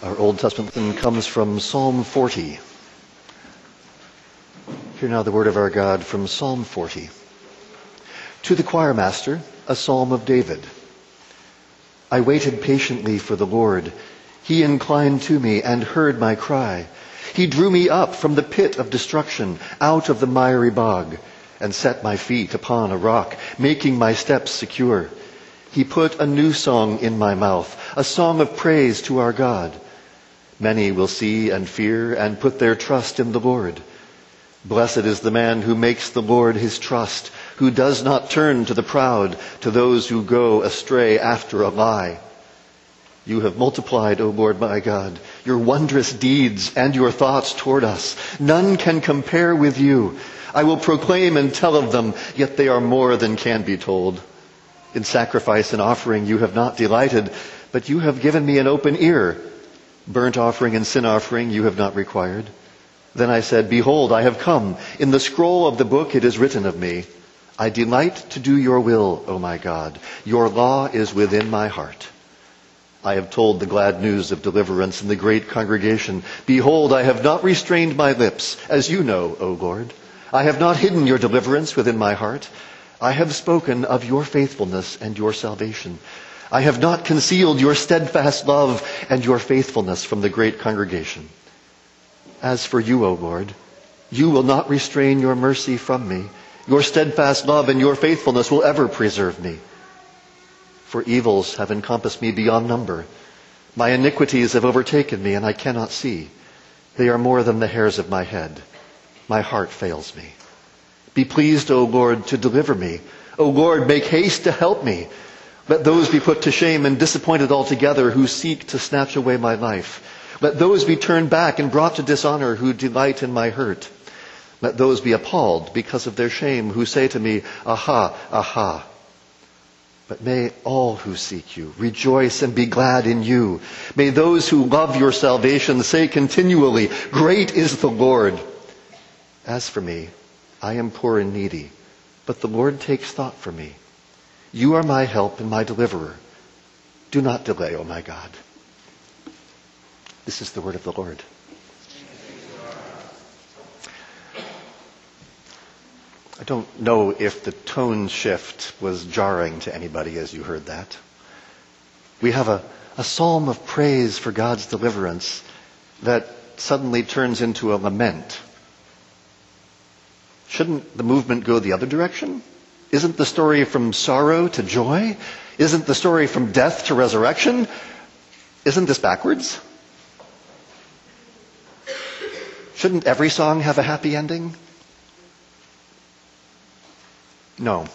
Our Old Testament lesson comes from Psalm 40. Hear now the word of our God from Psalm 40. To the choir master, a psalm of David. I waited patiently for the Lord. He inclined to me and heard my cry. He drew me up from the pit of destruction, out of the miry bog, and set my feet upon a rock, making my steps secure. He put a new song in my mouth, a song of praise to our God. Many will see and fear and put their trust in the Lord. Blessed is the man who makes the Lord his trust, who does not turn to the proud, to those who go astray after a lie. You have multiplied, O Lord my God, your wondrous deeds and your thoughts toward us. None can compare with you. I will proclaim and tell of them, yet they are more than can be told. In sacrifice and offering you have not delighted, but you have given me an open ear. Burnt offering and sin offering you have not required. Then I said, Behold, I have come. In the scroll of the book it is written of me. I delight to do your will, O my God. Your law is within my heart. I have told the glad news of deliverance in the great congregation. Behold, I have not restrained my lips, as you know, O Lord. I have not hidden your deliverance within my heart. I have spoken of your faithfulness and your salvation. I have not concealed your steadfast love and your faithfulness from the great congregation. As for you, O Lord, you will not restrain your mercy from me. Your steadfast love and your faithfulness will ever preserve me. For evils have encompassed me beyond number. My iniquities have overtaken me, and I cannot see. They are more than the hairs of my head. My heart fails me. Be pleased, O Lord, to deliver me. O Lord, make haste to help me. Let those be put to shame and disappointed altogether who seek to snatch away my life. Let those be turned back and brought to dishonor who delight in my hurt. Let those be appalled because of their shame who say to me, Aha, aha. But may all who seek you rejoice and be glad in you. May those who love your salvation say continually, Great is the Lord. As for me, I am poor and needy, but the Lord takes thought for me. You are my help and my deliverer. Do not delay, O oh my God. This is the word of the Lord. I don't know if the tone shift was jarring to anybody as you heard that. We have a, a psalm of praise for God's deliverance that suddenly turns into a lament. Shouldn't the movement go the other direction? Isn't the story from sorrow to joy? Isn't the story from death to resurrection? Isn't this backwards? Shouldn't every song have a happy ending? No.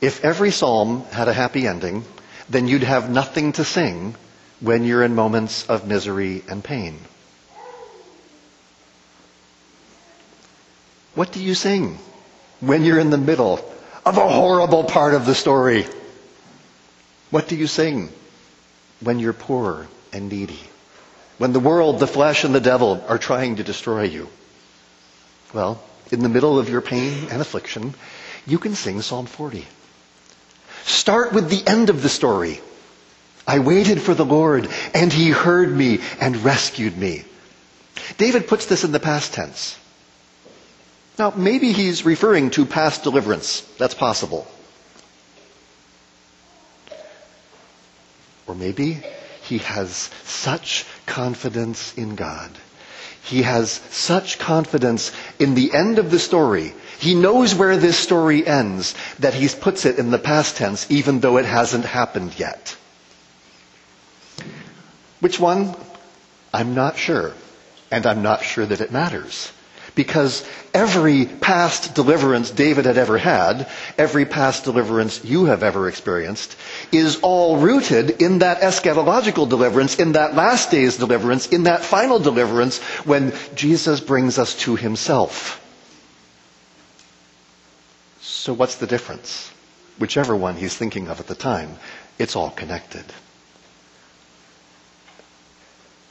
If every psalm had a happy ending, then you'd have nothing to sing when you're in moments of misery and pain. What do you sing? When you're in the middle of a horrible part of the story? What do you sing when you're poor and needy? When the world, the flesh, and the devil are trying to destroy you? Well, in the middle of your pain and affliction, you can sing Psalm 40. Start with the end of the story. I waited for the Lord, and he heard me and rescued me. David puts this in the past tense. Now, maybe he's referring to past deliverance. That's possible. Or maybe he has such confidence in God. He has such confidence in the end of the story. He knows where this story ends that he puts it in the past tense even though it hasn't happened yet. Which one? I'm not sure. And I'm not sure that it matters. Because every past deliverance David had ever had, every past deliverance you have ever experienced, is all rooted in that eschatological deliverance, in that last day's deliverance, in that final deliverance when Jesus brings us to himself. So what's the difference? Whichever one he's thinking of at the time, it's all connected.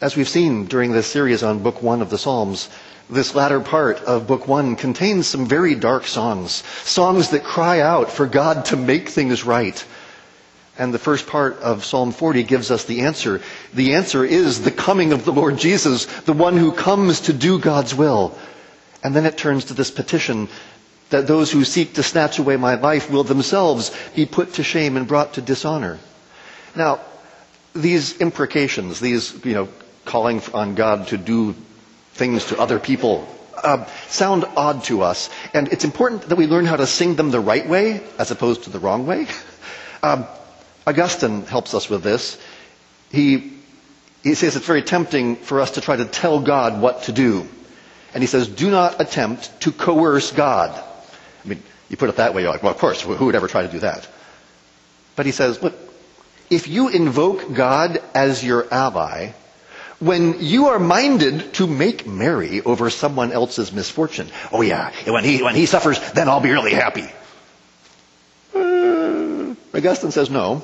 As we've seen during this series on Book One of the Psalms, this latter part of book one contains some very dark songs, songs that cry out for God to make things right. And the first part of Psalm 40 gives us the answer. The answer is the coming of the Lord Jesus, the one who comes to do God's will. And then it turns to this petition that those who seek to snatch away my life will themselves be put to shame and brought to dishonor. Now, these imprecations, these, you know, calling on God to do things to other people, uh, sound odd to us. And it's important that we learn how to sing them the right way as opposed to the wrong way. Um, Augustine helps us with this. He, he says it's very tempting for us to try to tell God what to do. And he says, do not attempt to coerce God. I mean, you put it that way, you're like, well, of course, who would ever try to do that? But he says, look, if you invoke God as your ally, when you are minded to make merry over someone else's misfortune, oh yeah, when he, when he suffers, then I'll be really happy. Uh, Augustine says no.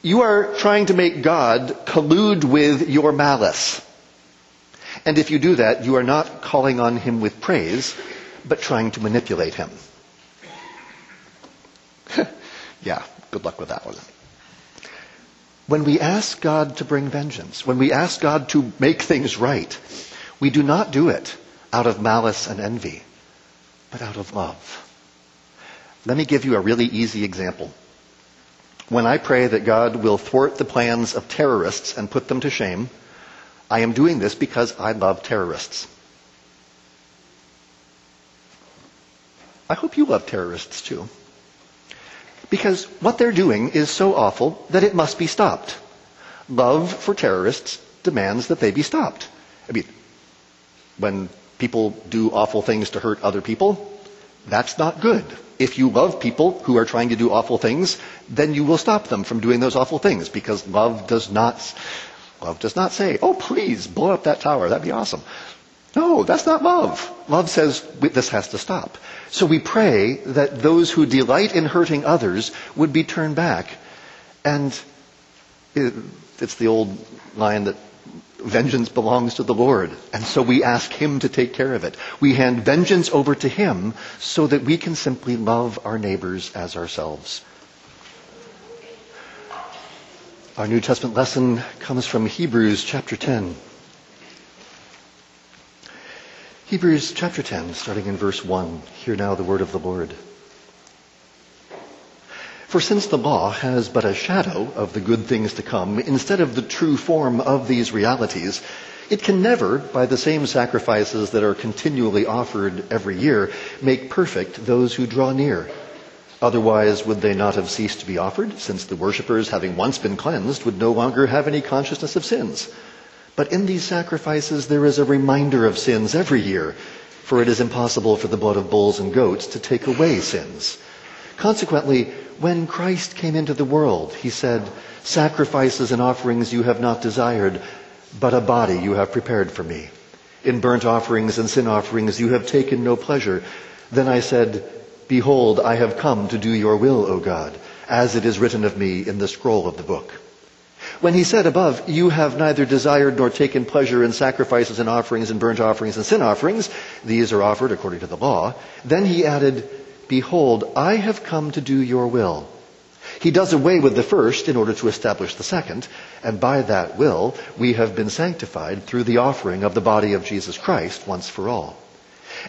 You are trying to make God collude with your malice. And if you do that, you are not calling on him with praise, but trying to manipulate him. yeah, good luck with that one. When we ask God to bring vengeance, when we ask God to make things right, we do not do it out of malice and envy, but out of love. Let me give you a really easy example. When I pray that God will thwart the plans of terrorists and put them to shame, I am doing this because I love terrorists. I hope you love terrorists too. Because what they're doing is so awful that it must be stopped. Love for terrorists demands that they be stopped. I mean, when people do awful things to hurt other people, that's not good. If you love people who are trying to do awful things, then you will stop them from doing those awful things because love does not, love does not say, oh please blow up that tower, that'd be awesome. No, that's not love. Love says this has to stop. So we pray that those who delight in hurting others would be turned back. And it's the old line that vengeance belongs to the Lord. And so we ask Him to take care of it. We hand vengeance over to Him so that we can simply love our neighbors as ourselves. Our New Testament lesson comes from Hebrews chapter 10. Hebrews chapter 10, starting in verse 1. Hear now the word of the Lord. For since the law has but a shadow of the good things to come, instead of the true form of these realities, it can never, by the same sacrifices that are continually offered every year, make perfect those who draw near. Otherwise, would they not have ceased to be offered, since the worshippers, having once been cleansed, would no longer have any consciousness of sins? But in these sacrifices, there is a reminder of sins every year, for it is impossible for the blood of bulls and goats to take away sins. Consequently, when Christ came into the world, he said, Sacrifices and offerings you have not desired, but a body you have prepared for me. In burnt offerings and sin offerings you have taken no pleasure. Then I said, Behold, I have come to do your will, O God, as it is written of me in the scroll of the book. When he said above, You have neither desired nor taken pleasure in sacrifices and offerings and burnt offerings and sin offerings, these are offered according to the law, then he added, Behold, I have come to do your will. He does away with the first in order to establish the second, and by that will we have been sanctified through the offering of the body of Jesus Christ once for all.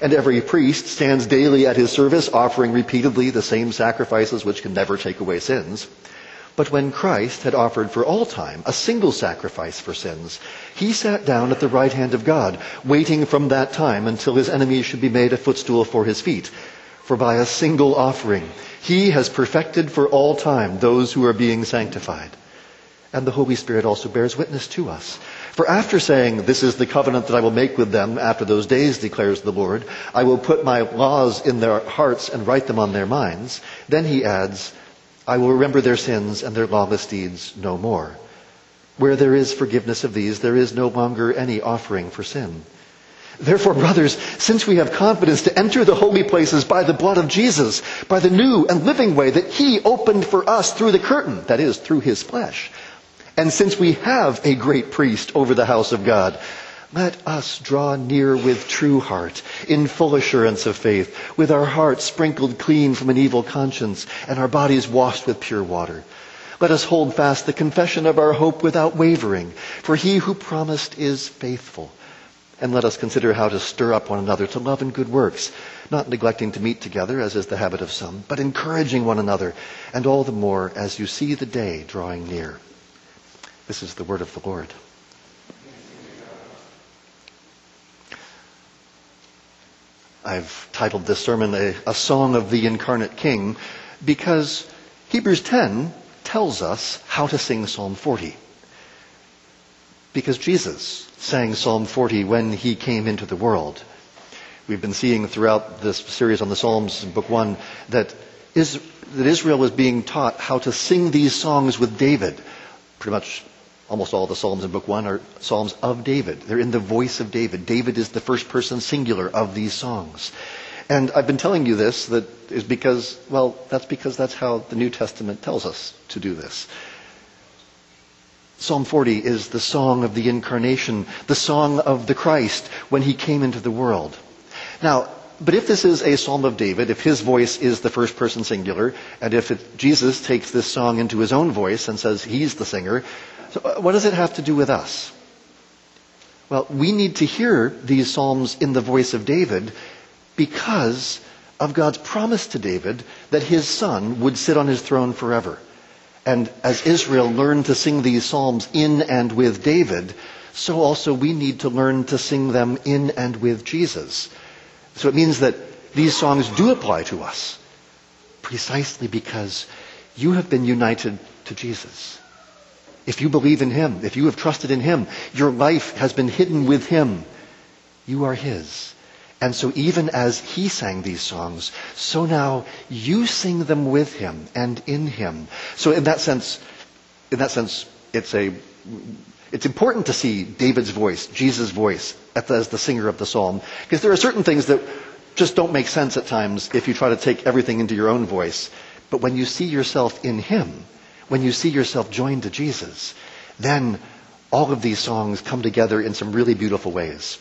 And every priest stands daily at his service, offering repeatedly the same sacrifices which can never take away sins. But when Christ had offered for all time a single sacrifice for sins, he sat down at the right hand of God, waiting from that time until his enemies should be made a footstool for his feet. For by a single offering, he has perfected for all time those who are being sanctified. And the Holy Spirit also bears witness to us. For after saying, This is the covenant that I will make with them after those days, declares the Lord, I will put my laws in their hearts and write them on their minds, then he adds, I will remember their sins and their lawless deeds no more. Where there is forgiveness of these, there is no longer any offering for sin. Therefore, brothers, since we have confidence to enter the holy places by the blood of Jesus, by the new and living way that He opened for us through the curtain, that is, through His flesh, and since we have a great priest over the house of God, let us draw near with true heart, in full assurance of faith, with our hearts sprinkled clean from an evil conscience and our bodies washed with pure water. Let us hold fast the confession of our hope without wavering, for he who promised is faithful. And let us consider how to stir up one another to love and good works, not neglecting to meet together, as is the habit of some, but encouraging one another, and all the more as you see the day drawing near. This is the word of the Lord. I've titled this sermon a, a, Song of the Incarnate King because Hebrews 10 tells us how to sing Psalm 40. Because Jesus sang Psalm 40 when he came into the world. We've been seeing throughout this series on the Psalms Book 1 that, is, that Israel was being taught how to sing these songs with David. Pretty much almost all the Psalms in Book 1 are Psalms of David. They're in the voice of David. David is the first person singular of these songs. And I've been telling you this that is because, well, that's because that's how the New Testament tells us to do this. Psalm 40 is the song of the incarnation, the song of the Christ when he came into the world. Now, but if this is a psalm of David, if his voice is the first person singular, and if it, Jesus takes this song into his own voice and says he's the singer, so uh, what does it have to do with us? Well, we need to hear these psalms in the voice of David because of God's promise to David that his son would sit on his throne forever. And as Israel learned to sing these psalms in and with David, so also we need to learn to sing them in and with Jesus. So it means that these songs do apply to us precisely because you have been united to Jesus. If you believe in Him, if you have trusted in Him, your life has been hidden with Him. You are His. And so even as he sang these songs, so now you sing them with him and in him. So in that sense, in that sense, it's a, it's important to see David's voice, Jesus' voice, as the singer of the psalm, because there are certain things that just don't make sense at times if you try to take everything into your own voice. But when you see yourself in him, when you see yourself joined to Jesus, then all of these songs come together in some really beautiful ways.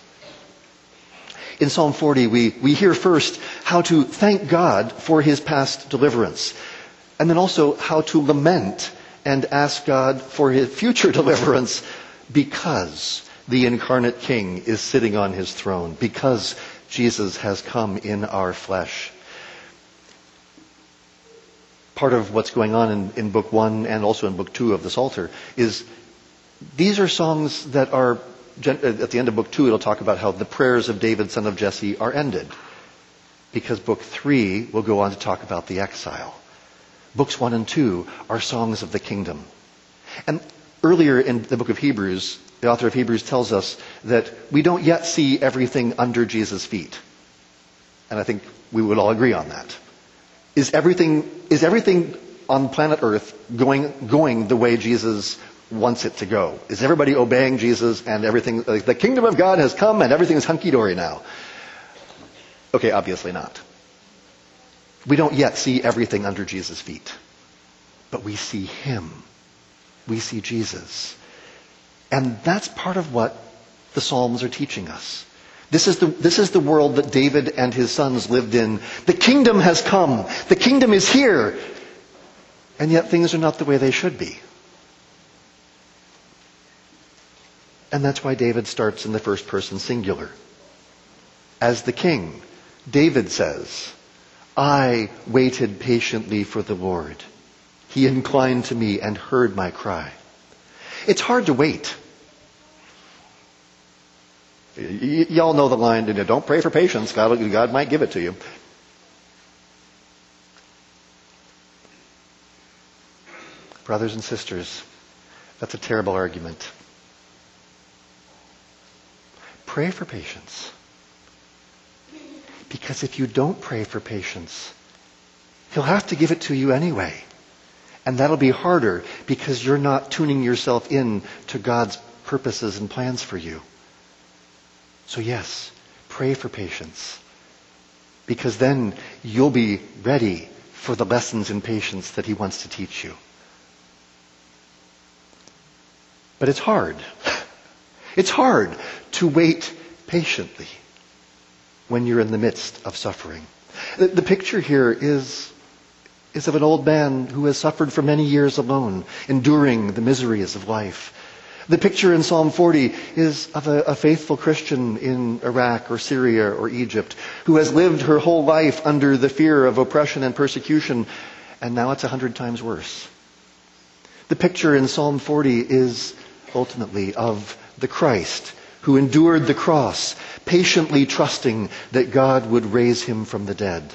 In Psalm 40, we, we hear first how to thank God for his past deliverance, and then also how to lament and ask God for his future deliverance because the incarnate king is sitting on his throne, because Jesus has come in our flesh. Part of what's going on in, in book one and also in book two of the Psalter is these are songs that are uh, at the end of book two, it'll talk about how the prayers of David, son of Jesse, are ended. Because book three will go on to talk about the exile. Books one and two are songs of the kingdom. And earlier in the book of Hebrews, the author of Hebrews tells us that we don't yet see everything under Jesus' feet. And I think we would all agree on that. Is everything, is everything on planet Earth going, going the way Jesus wants it to go? Is everybody obeying Jesus and everything, like the kingdom of God has come and everything is hunky-dory now? Okay, obviously not. We don't yet see everything under Jesus' feet. But we see Him. We see Jesus. And that's part of what the Psalms are teaching us. This is, the, this is the world that David and his sons lived in. The kingdom has come. The kingdom is here. And yet things are not the way they should be. And that's why David starts in the first person singular. As the king, David says, I waited patiently for the Lord. He inclined to me and heard my cry. It's hard to wait. Y- y'all know the line, you know, don't pray for patience. God, God might give it to you. Brothers and sisters, that's a terrible argument. Pray for patience. Because if you don't pray for patience, He'll have to give it to you anyway. And that'll be harder because you're not tuning yourself in to God's purposes and plans for you. So yes, pray for patience. Because then you'll be ready for the lessons in patience that He wants to teach you. But it's hard. It's hard to wait patiently when you're in the midst of suffering. The, picture here is, is of an old man who has suffered for many years alone, enduring the miseries of life. The picture in Psalm 40 is of a, a, faithful Christian in Iraq or Syria or Egypt who has lived her whole life under the fear of oppression and persecution, and now it's a hundred times worse. The picture in Psalm 40 is ultimately of the Christ who endured the cross, patiently trusting that God would raise him from the dead.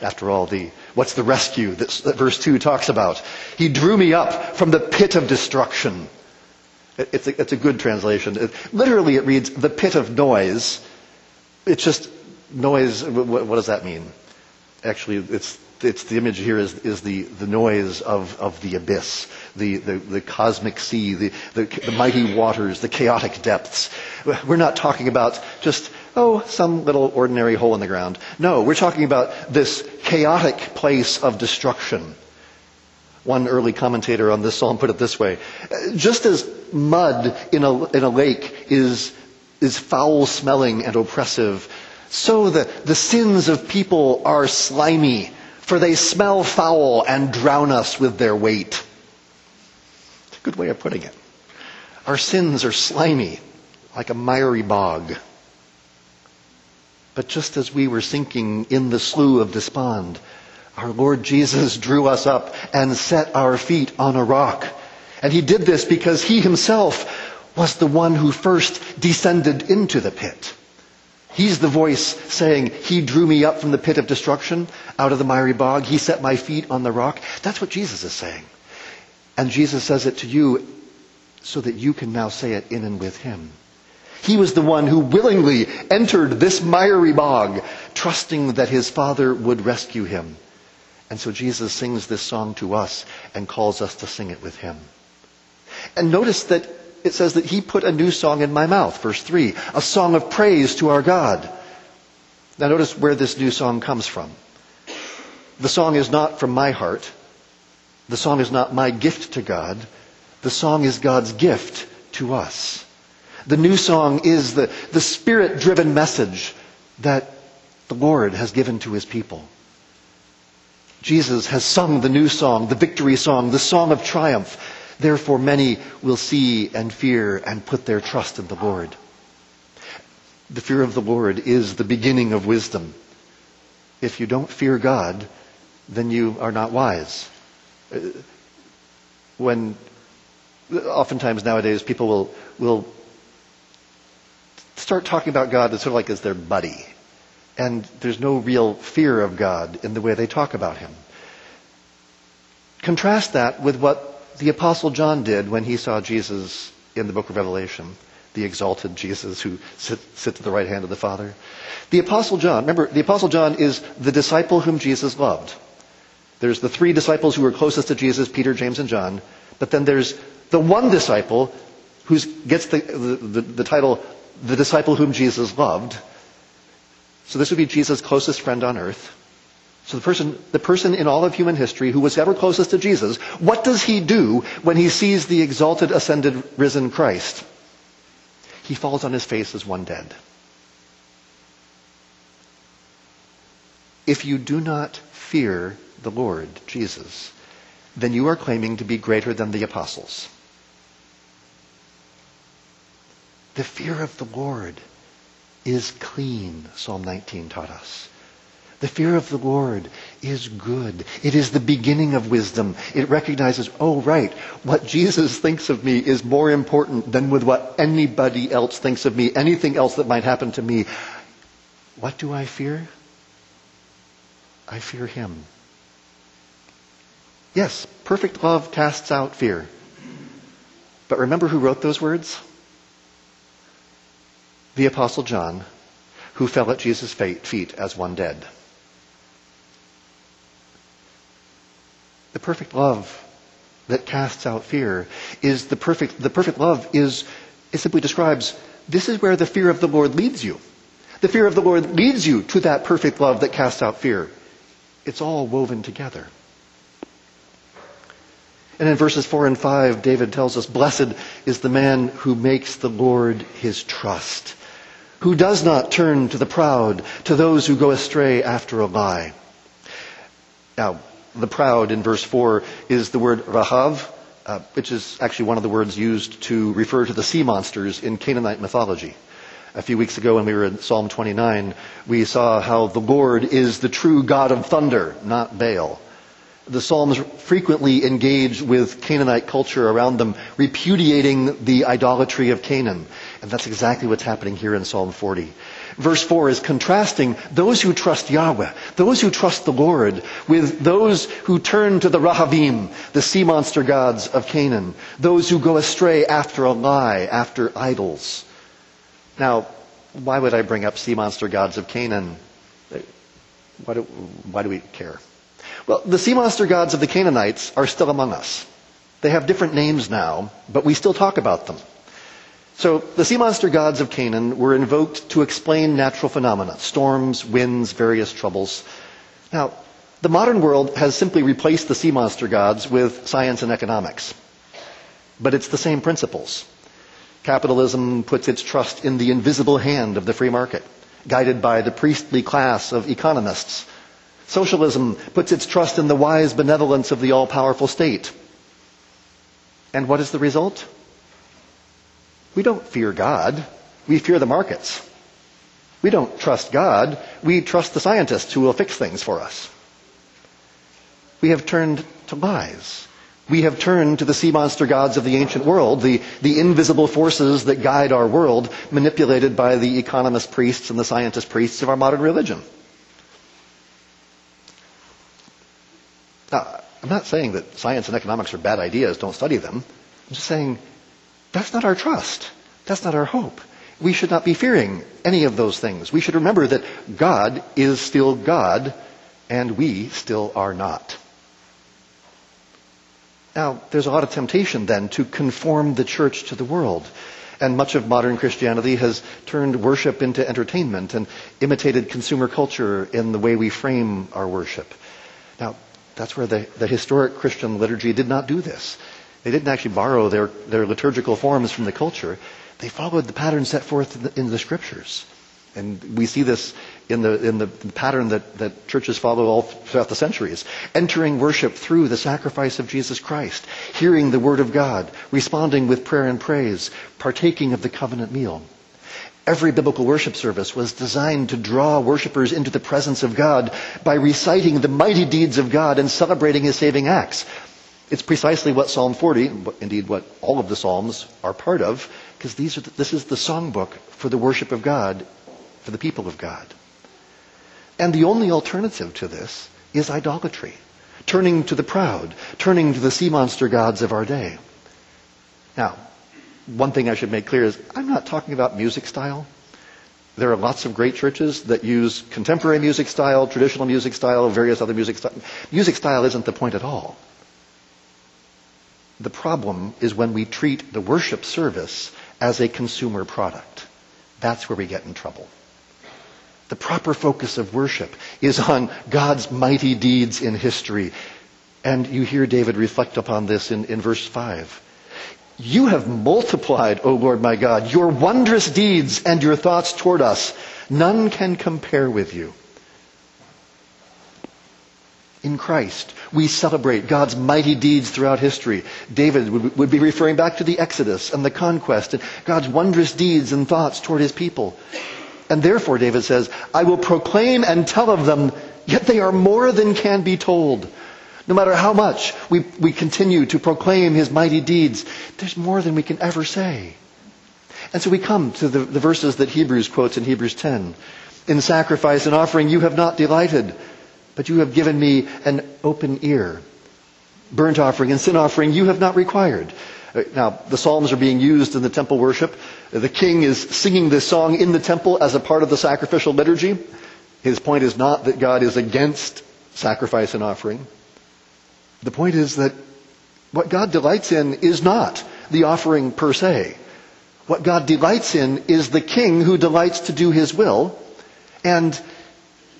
After all, the, what's the rescue that, that verse 2 talks about? He drew me up from the pit of destruction. It, it's, a, it's a good translation. It, literally, it reads, the pit of noise. It's just noise. What, what does that mean? Actually, it's it's the image here is, is the, the noise of, of the abyss, the, the, the cosmic sea, the, the, the mighty waters, the chaotic depths. We're not talking about just, oh, some little ordinary hole in the ground. No, we're talking about this chaotic place of destruction. One early commentator on this psalm put it this way. Just as mud in a, in a lake is, is foul smelling and oppressive, so the, the sins of people are slimy for they smell foul and drown us with their weight. It's a good way of putting it. Our sins are slimy, like a miry bog. But just as we were sinking in the slough of despond, our Lord Jesus drew us up and set our feet on a rock. And he did this because he himself was the one who first descended into the pit. He's the voice saying, He drew me up from the pit of destruction, out of the miry bog. He set my feet on the rock. That's what Jesus is saying. And Jesus says it to you so that you can now say it in and with Him. He was the one who willingly entered this miry bog, trusting that His Father would rescue him. And so Jesus sings this song to us and calls us to sing it with Him. And notice that it says that he put a new song in my mouth, verse 3, a song of praise to our God. Now notice where this new song comes from. The song is not from my heart. The song is not my gift to God. The song is God's gift to us. The new song is the, the spirit driven message that the Lord has given to his people. Jesus has sung the new song, the victory song, the song of triumph Therefore, many will see and fear and put their trust in the Lord. The fear of the Lord is the beginning of wisdom. If you don't fear God, then you are not wise. Uh, when oftentimes nowadays people will will start talking about God as sort of like as their buddy, and there's no real fear of God in the way they talk about Him. Contrast that with what the Apostle John did when he saw Jesus in the book of Revelation, the exalted Jesus who sit, sit to the right hand of the Father. The Apostle John, remember, the Apostle John is the disciple whom Jesus loved. There's the three disciples who were closest to Jesus, Peter, James, and John. But then there's the one disciple who gets the, the, the, the title, the disciple whom Jesus loved. So this would be Jesus' closest friend on earth. So the person, the person in all of human history who was ever closest to Jesus, what does he do when he sees the exalted, ascended, risen Christ? He falls on his face as one dead. If you do not fear the Lord, Jesus, then you are claiming to be greater than the apostles. The fear of the Lord is clean, Psalm 19 taught us. The fear of the Lord is good. It is the beginning of wisdom. It recognizes, oh, right, what Jesus thinks of me is more important than with what anybody else thinks of me, anything else that might happen to me. What do I fear? I fear Him. Yes, perfect love casts out fear. But remember who wrote those words? The Apostle John, who fell at Jesus' feet as one dead. The perfect love that casts out fear is the perfect, the perfect love is, it simply describes, this is where the fear of the Lord leads you. The fear of the Lord leads you to that perfect love that casts out fear. It's all woven together. And in verses 4 and 5, David tells us, Blessed is the man who makes the Lord his trust, who does not turn to the proud, to those who go astray after a lie. Now, the proud in verse 4 is the word rahav, uh, which is actually one of the words used to refer to the sea monsters in Canaanite mythology. A few weeks ago when we were in Psalm 29, we saw how the Lord is the true God of thunder, not Baal. The Psalms frequently engage with Canaanite culture around them, repudiating the idolatry of Canaan. And that's exactly what's happening here in Psalm 40. Verse 4 is contrasting those who trust Yahweh, those who trust the Lord, with those who turn to the Rahavim, the sea monster gods of Canaan, those who go astray after a lie, after idols. Now, why would I bring up sea monster gods of Canaan? Why do, why do we care? Well, the sea monster gods of the Canaanites are still among us. They have different names now, but we still talk about them. So the sea monster gods of Canaan were invoked to explain natural phenomena, storms, winds, various troubles. Now, the modern world has simply replaced the sea monster gods with science and economics. But it's the same principles. Capitalism puts its trust in the invisible hand of the free market, guided by the priestly class of economists. Socialism puts its trust in the wise benevolence of the all-powerful state. And what is the result? We don't fear God. We fear the markets. We don't trust God. We trust the scientists who will fix things for us. We have turned to lies. We have turned to the sea monster gods of the ancient world, the, the invisible forces that guide our world, manipulated by the economist priests and the scientist priests of our modern religion. Now, I'm not saying that science and economics are bad ideas, don't study them. I'm just saying that's not our trust. That's not our hope. We should not be fearing any of those things. We should remember that God is still God and we still are not. Now, there's a lot of temptation then to conform the church to the world. And much of modern Christianity has turned worship into entertainment and imitated consumer culture in the way we frame our worship. Now, that's where the, the historic Christian liturgy did not do this. They didn't actually borrow their, their liturgical forms from the culture. They followed the pattern set forth in the, in the scriptures. And we see this in the, in the pattern that, that churches follow all throughout the centuries. Entering worship through the sacrifice of Jesus Christ, hearing the word of God, responding with prayer and praise, partaking of the covenant meal. Every biblical worship service was designed to draw worshipers into the presence of God by reciting the mighty deeds of God and celebrating his saving acts. It's precisely what Psalm 40, indeed what all of the Psalms are part of, because these are the, this is the songbook for the worship of God, for the people of God. And the only alternative to this is idolatry, turning to the proud, turning to the sea monster gods of our day. Now, one thing I should make clear is I'm not talking about music style. There are lots of great churches that use contemporary music style, traditional music style, various other music style. Music style isn't the point at all. The problem is when we treat the worship service as a consumer product. That's where we get in trouble. The proper focus of worship is on God's mighty deeds in history. And you hear David reflect upon this in, in verse 5. You have multiplied, O Lord my God, your wondrous deeds and your thoughts toward us. None can compare with you in Christ. We celebrate God's mighty deeds throughout history. David would be referring back to the Exodus and the conquest and God's wondrous deeds and thoughts toward his people. And therefore, David says, I will proclaim and tell of them, yet they are more than can be told. No matter how much we, we continue to proclaim his mighty deeds, there's more than we can ever say. And so we come to the, the verses that Hebrews quotes in Hebrews 10. In sacrifice and offering you have not delighted but you have given me an open ear. Burnt offering and sin offering you have not required. Uh, now, the Psalms are being used in the temple worship. The king is singing this song in the temple as a part of the sacrificial liturgy. His point is not that God is against sacrifice and offering. The point is that what God delights in is not the offering per se. What God delights in is the king who delights to do his will. And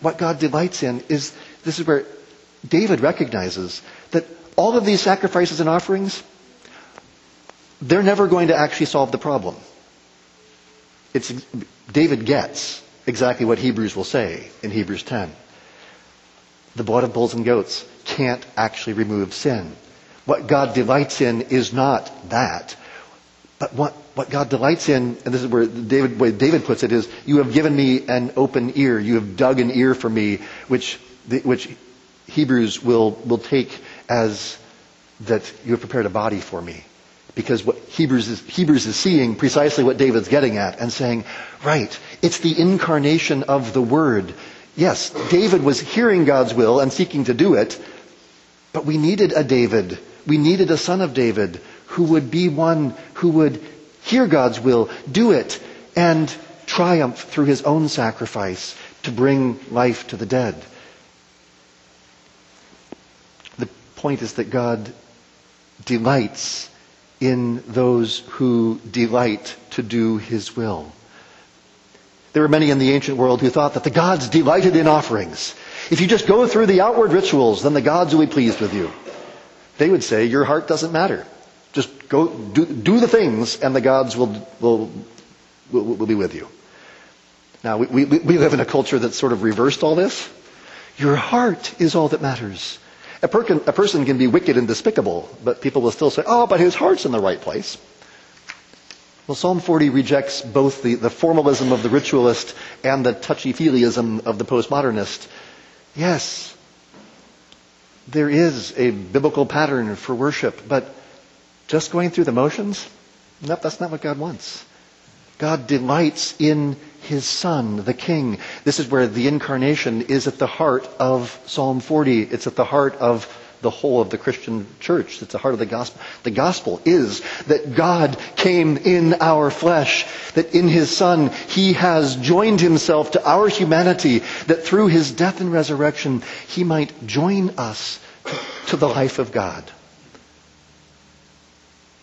what God delights in is this is where David recognizes that all of these sacrifices and offerings, they're never going to actually solve the problem. It's, David gets exactly what Hebrews will say in Hebrews 10. The blood of bulls and goats can't actually remove sin. What God delights in is not that. But what, what God delights in, and this is where David, David puts it, is, you have given me an open ear. You have dug an ear for me, which, which Hebrews will, will take as that you have prepared a body for me. Because what Hebrews is, Hebrews is seeing precisely what David's getting at and saying, right, it's the incarnation of the Word. Yes, David was hearing God's will and seeking to do it, but we needed a David. We needed a son of David who would be one who would hear God's will, do it, and triumph through his own sacrifice to bring life to the dead. The point is that God delights in those who delight to do his will. There were many in the ancient world who thought that the gods delighted in offerings. If you just go through the outward rituals, then the gods will be pleased with you. They would say, your heart doesn't matter. Just go do, do the things and the gods will, will, will, will be with you. Now, we, we, we live in a culture that's sort of reversed all this. Your heart is all that matters. A, per- a person can be wicked and despicable, but people will still say, oh, but his heart's in the right place. Well, Psalm 40 rejects both the, the formalism of the ritualist and the touchy-feelyism of the postmodernist. Yes, there is a biblical pattern for worship, but just going through the motions? Nope, that's not what God wants. God delights in his son, the king. This is where the incarnation is at the heart of Psalm 40. It's at the heart of the whole of the Christian church. It's the heart of the gospel. The gospel is that God came in our flesh, that in his son he has joined himself to our humanity, that through his death and resurrection he might join us to the life of God.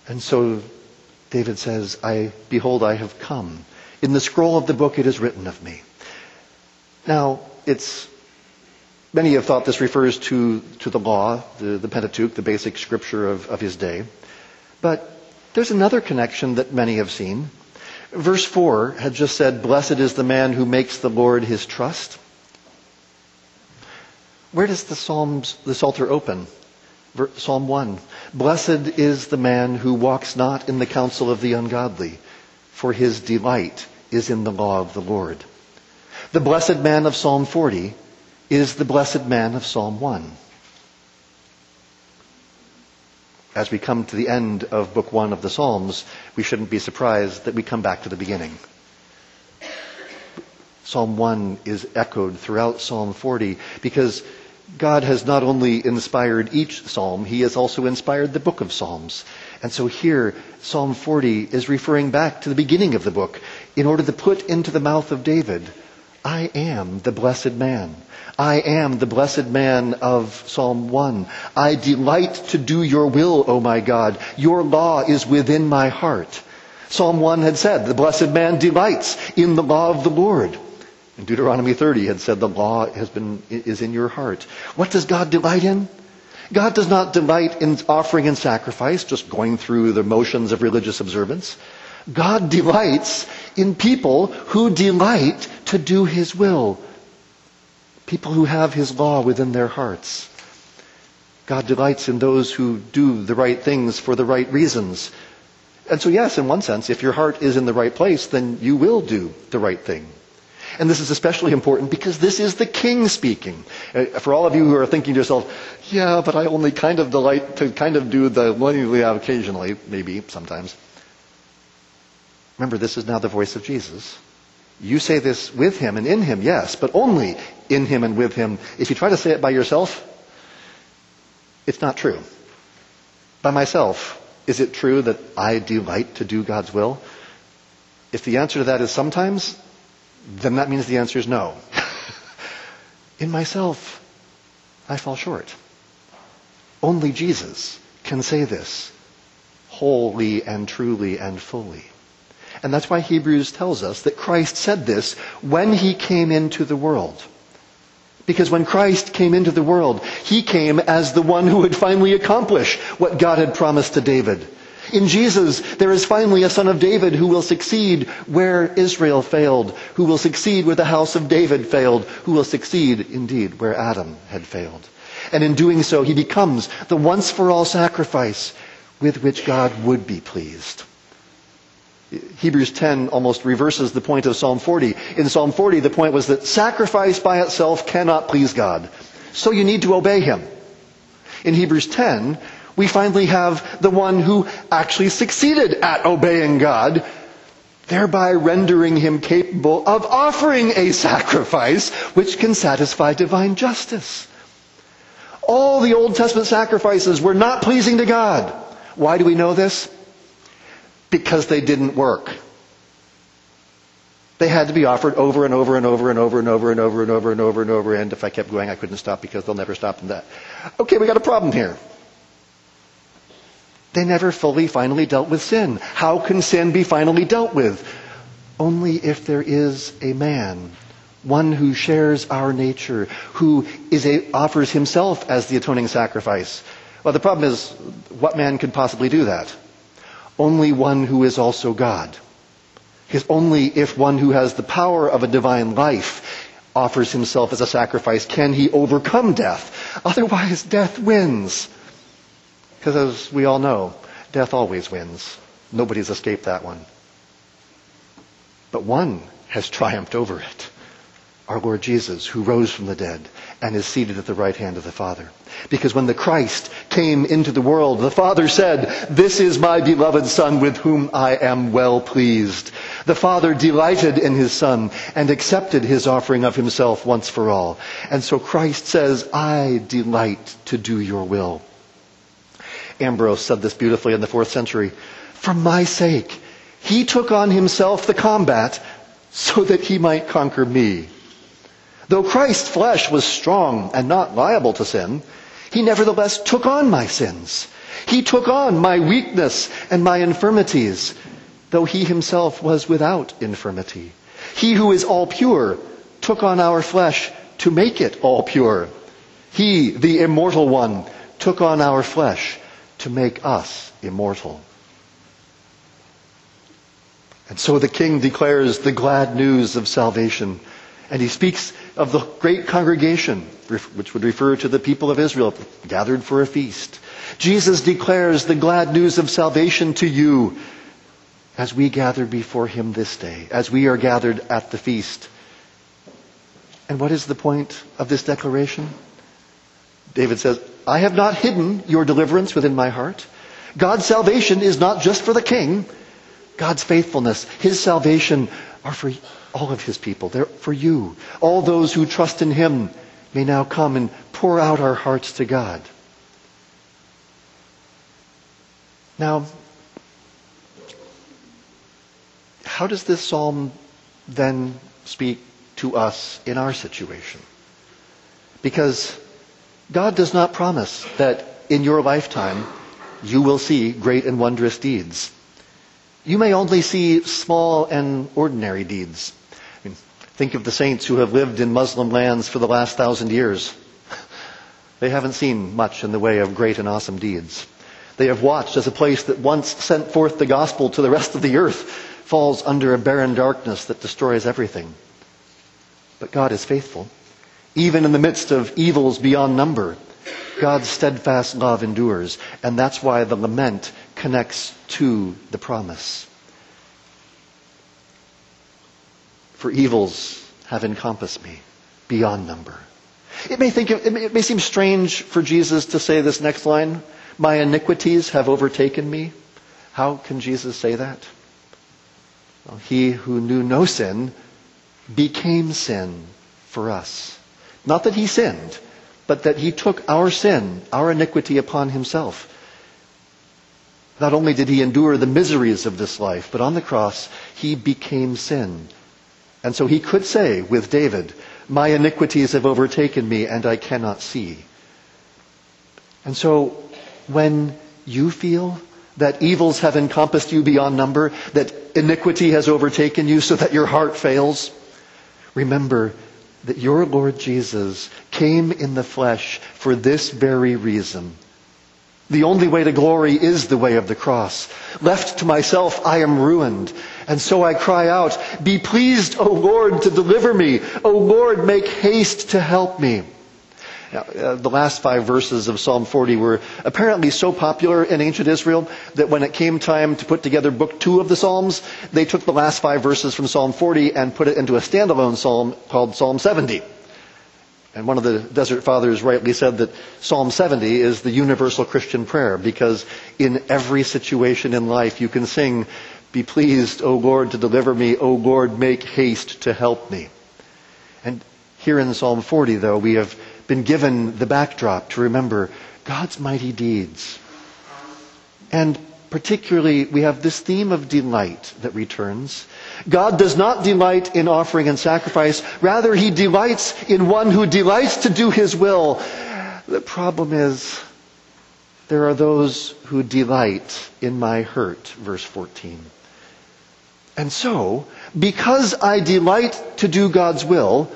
And so David says, I, behold, I have come. In the scroll of the book it is written of me. Now, it's, many have thought this refers to, to the law, the, the Pentateuch, the basic scripture of, of his day. But there's another connection that many have seen. Verse 4 had just said, Blessed is the man who makes the Lord his trust. Where does the Psalms, the Psalter open? Psalm 1. Blessed is the man who walks not in the counsel of the ungodly, for his delight is in the law of the Lord. The blessed man of Psalm 40 is the blessed man of Psalm 1. As we come to the end of book one of the Psalms, we shouldn't be surprised that we come back to the beginning. Psalm 1 is echoed throughout Psalm 40 because God has not only inspired each psalm, he has also inspired the book of Psalms. And so here, Psalm 40 is referring back to the beginning of the book in order to put into the mouth of David, I am the blessed man. I am the blessed man of Psalm 1. I delight to do your will, O my God. Your law is within my heart. Psalm 1 had said, the blessed man delights in the law of the Lord. In Deuteronomy 30 had said the law has been, is in your heart. What does God delight in? God does not delight in offering and sacrifice, just going through the motions of religious observance. God delights in people who delight to do His will. People who have His law within their hearts. God delights in those who do the right things for the right reasons. And so yes, in one sense, if your heart is in the right place, then you will do the right thing. And this is especially important because this is the king speaking. Uh, for all of you who are thinking to yourself, yeah, but I only kind of delight to kind of do the willingly occasionally, maybe, sometimes. Remember, this is now the voice of Jesus. You say this with him and in him, yes, but only in him and with him. If you try to say it by yourself, it's not true. By myself, is it true that I delight to do God's will? If the answer to that is sometimes, then that means the answer is no. In myself, I fall short. Only Jesus can say this wholly and truly and fully. And that's why Hebrews tells us that Christ said this when he came into the world. Because when Christ came into the world, he came as the one who would finally accomplish what God had promised to David. In Jesus, there is finally a son of David who will succeed where Israel failed, who will succeed where the house of David failed, who will succeed, indeed, where Adam had failed. And in doing so, he becomes the once for all sacrifice with which God would be pleased. Hebrews 10 almost reverses the point of Psalm 40. In Psalm 40, the point was that sacrifice by itself cannot please God. So you need to obey him. In Hebrews 10, we finally have the one who actually succeeded at obeying God, thereby rendering him capable of offering a sacrifice which can satisfy divine justice. All the Old Testament sacrifices were not pleasing to God. Why do we know this? Because they didn't work. They had to be offered over and over and over and over and over and over and over and over and over. And if I kept going, I couldn't stop because they'll never stop in that. Okay, we got a problem here. They never fully, finally dealt with sin. How can sin be finally dealt with? Only if there is a man, one who shares our nature, who is a, offers himself as the atoning sacrifice. Well, the problem is, what man could possibly do that? Only one who is also God. Because only if one who has the power of a divine life offers himself as a sacrifice can he overcome death. Otherwise, death wins. Because as we all know, death always wins. Nobody's escaped that one. But one has triumphed over it. Our Lord Jesus, who rose from the dead and is seated at the right hand of the Father. Because when the Christ came into the world, the Father said, This is my beloved Son with whom I am well pleased. The Father delighted in His Son and accepted His offering of Himself once for all. And so Christ says, I delight to do your will. Ambrose said this beautifully in the fourth century. For my sake, he took on himself the combat so that he might conquer me. Though Christ's flesh was strong and not liable to sin, he nevertheless took on my sins. He took on my weakness and my infirmities, though he himself was without infirmity. He who is all pure took on our flesh to make it all pure. He, the immortal one, took on our flesh to make us immortal. And so the king declares the glad news of salvation. And he speaks of the great congregation, which would refer to the people of Israel gathered for a feast. Jesus declares the glad news of salvation to you as we gather before him this day, as we are gathered at the feast. And what is the point of this declaration? David says, I have not hidden your deliverance within my heart. God's salvation is not just for the king. God's faithfulness, his salvation are for all of his people. They're for you. All those who trust in him may now come and pour out our hearts to God. Now, how does this psalm then speak to us in our situation? Because God does not promise that in your lifetime you will see great and wondrous deeds. You may only see small and ordinary deeds. I mean, think of the saints who have lived in Muslim lands for the last thousand years. They haven't seen much in the way of great and awesome deeds. They have watched as a place that once sent forth the gospel to the rest of the earth falls under a barren darkness that destroys everything. But God is faithful. Even in the midst of evils beyond number, God's steadfast love endures. And that's why the lament connects to the promise. For evils have encompassed me beyond number. It may, think, it may, seem strange for Jesus to say this next line, my iniquities have overtaken me. How can Jesus say that? Well, he who knew no sin became sin for us. Not that he sinned, but that he took our sin, our iniquity upon himself. Not only did he endure the miseries of this life, but on the cross, he became sin. And so he could say with David, My iniquities have overtaken me, and I cannot see. And so when you feel that evils have encompassed you beyond number, that iniquity has overtaken you so that your heart fails, remember that your Lord Jesus came in the flesh for this very reason The only way to glory is the way of the cross. Left to myself, I am ruined. And so I cry out, Be pleased, O Lord, to deliver me. O Lord, make haste to help me. Uh, the last five verses of Psalm 40 were apparently so popular in ancient Israel that when it came time to put together book two of the Psalms, they took the last five verses from Psalm 40 and put it into a standalone psalm called Psalm 70. And one of the Desert Fathers rightly said that Psalm 70 is the universal Christian prayer because in every situation in life you can sing, Be pleased, O Lord, to deliver me. O Lord, make haste to help me. And here in Psalm 40, though, we have been given the backdrop to remember God's mighty deeds. And particularly, we have this theme of delight that returns. God does not delight in offering and sacrifice. Rather, He delights in one who delights to do His will. The problem is, there are those who delight in my hurt, verse 14. And so, because I delight to do God's will,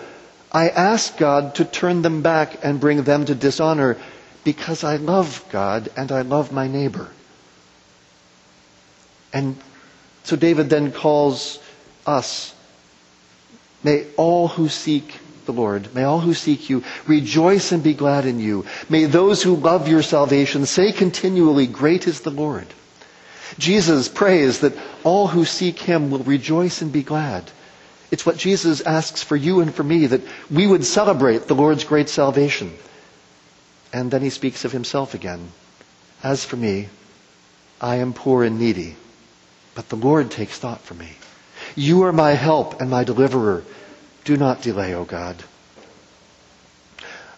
I ask God to turn them back and bring them to dishonor because I love God and I love my neighbor. And so David then calls us, may all who seek the Lord, may all who seek you rejoice and be glad in you. May those who love your salvation say continually, great is the Lord. Jesus prays that all who seek him will rejoice and be glad. It's what Jesus asks for you and for me, that we would celebrate the Lord's great salvation. And then he speaks of himself again. As for me, I am poor and needy, but the Lord takes thought for me. You are my help and my deliverer. Do not delay, O God.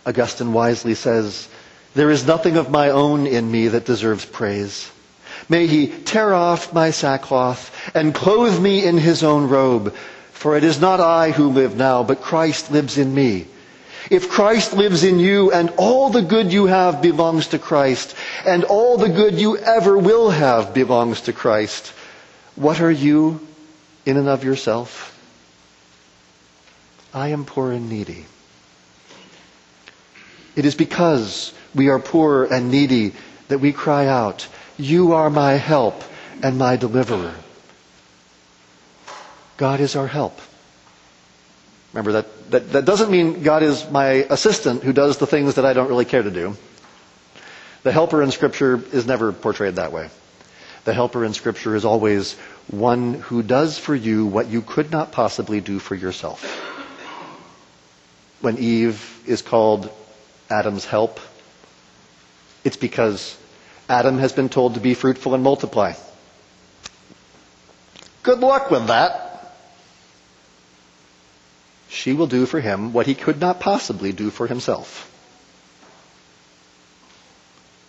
Augustine wisely says, There is nothing of my own in me that deserves praise. May he tear off my sackcloth and clothe me in his own robe for it is not I who live now, but Christ lives in me. If Christ lives in you and all the good you have belongs to Christ, and all the good you ever will have belongs to Christ, what are you in and of yourself? I am poor and needy. It is because we are poor and needy that we cry out, You are my help and my deliverer. God is our help. Remember that, that, that doesn't mean God is my assistant who does the things that I don't really care to do. The helper in Scripture is never portrayed that way. The helper in Scripture is always one who does for you what you could not possibly do for yourself. When Eve is called Adam's help, it's because Adam has been told to be fruitful and multiply. Good luck with that she will do for him what he could not possibly do for himself.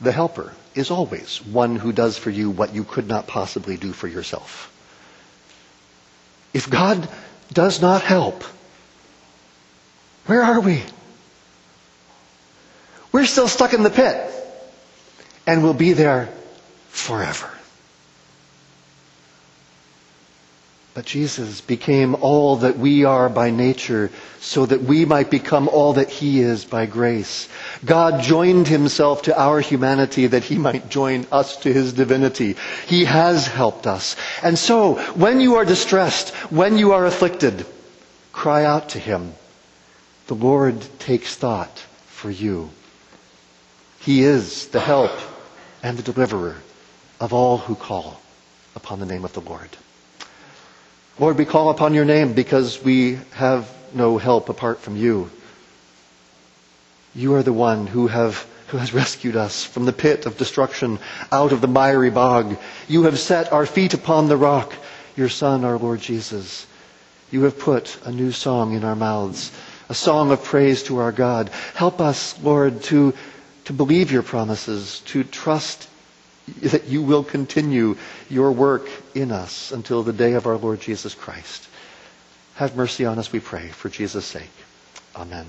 The helper is always one who does for you what you could not possibly do for yourself. If God does not help, where are we? We're still stuck in the pit and we'll be there forever. But Jesus became all that we are by nature so that we might become all that he is by grace. God joined himself to our humanity that he might join us to his divinity. He has helped us. And so, when you are distressed, when you are afflicted, cry out to him. The Lord takes thought for you. He is the help and the deliverer of all who call upon the name of the Lord. Lord, we call upon your name because we have no help apart from you. You are the one who have who has rescued us from the pit of destruction, out of the miry bog. You have set our feet upon the rock, your Son, our Lord Jesus. You have put a new song in our mouths, a song of praise to our God. Help us, Lord, to, to believe your promises, to trust that you will continue your work in us until the day of our Lord Jesus Christ. Have mercy on us, we pray, for Jesus' sake. Amen.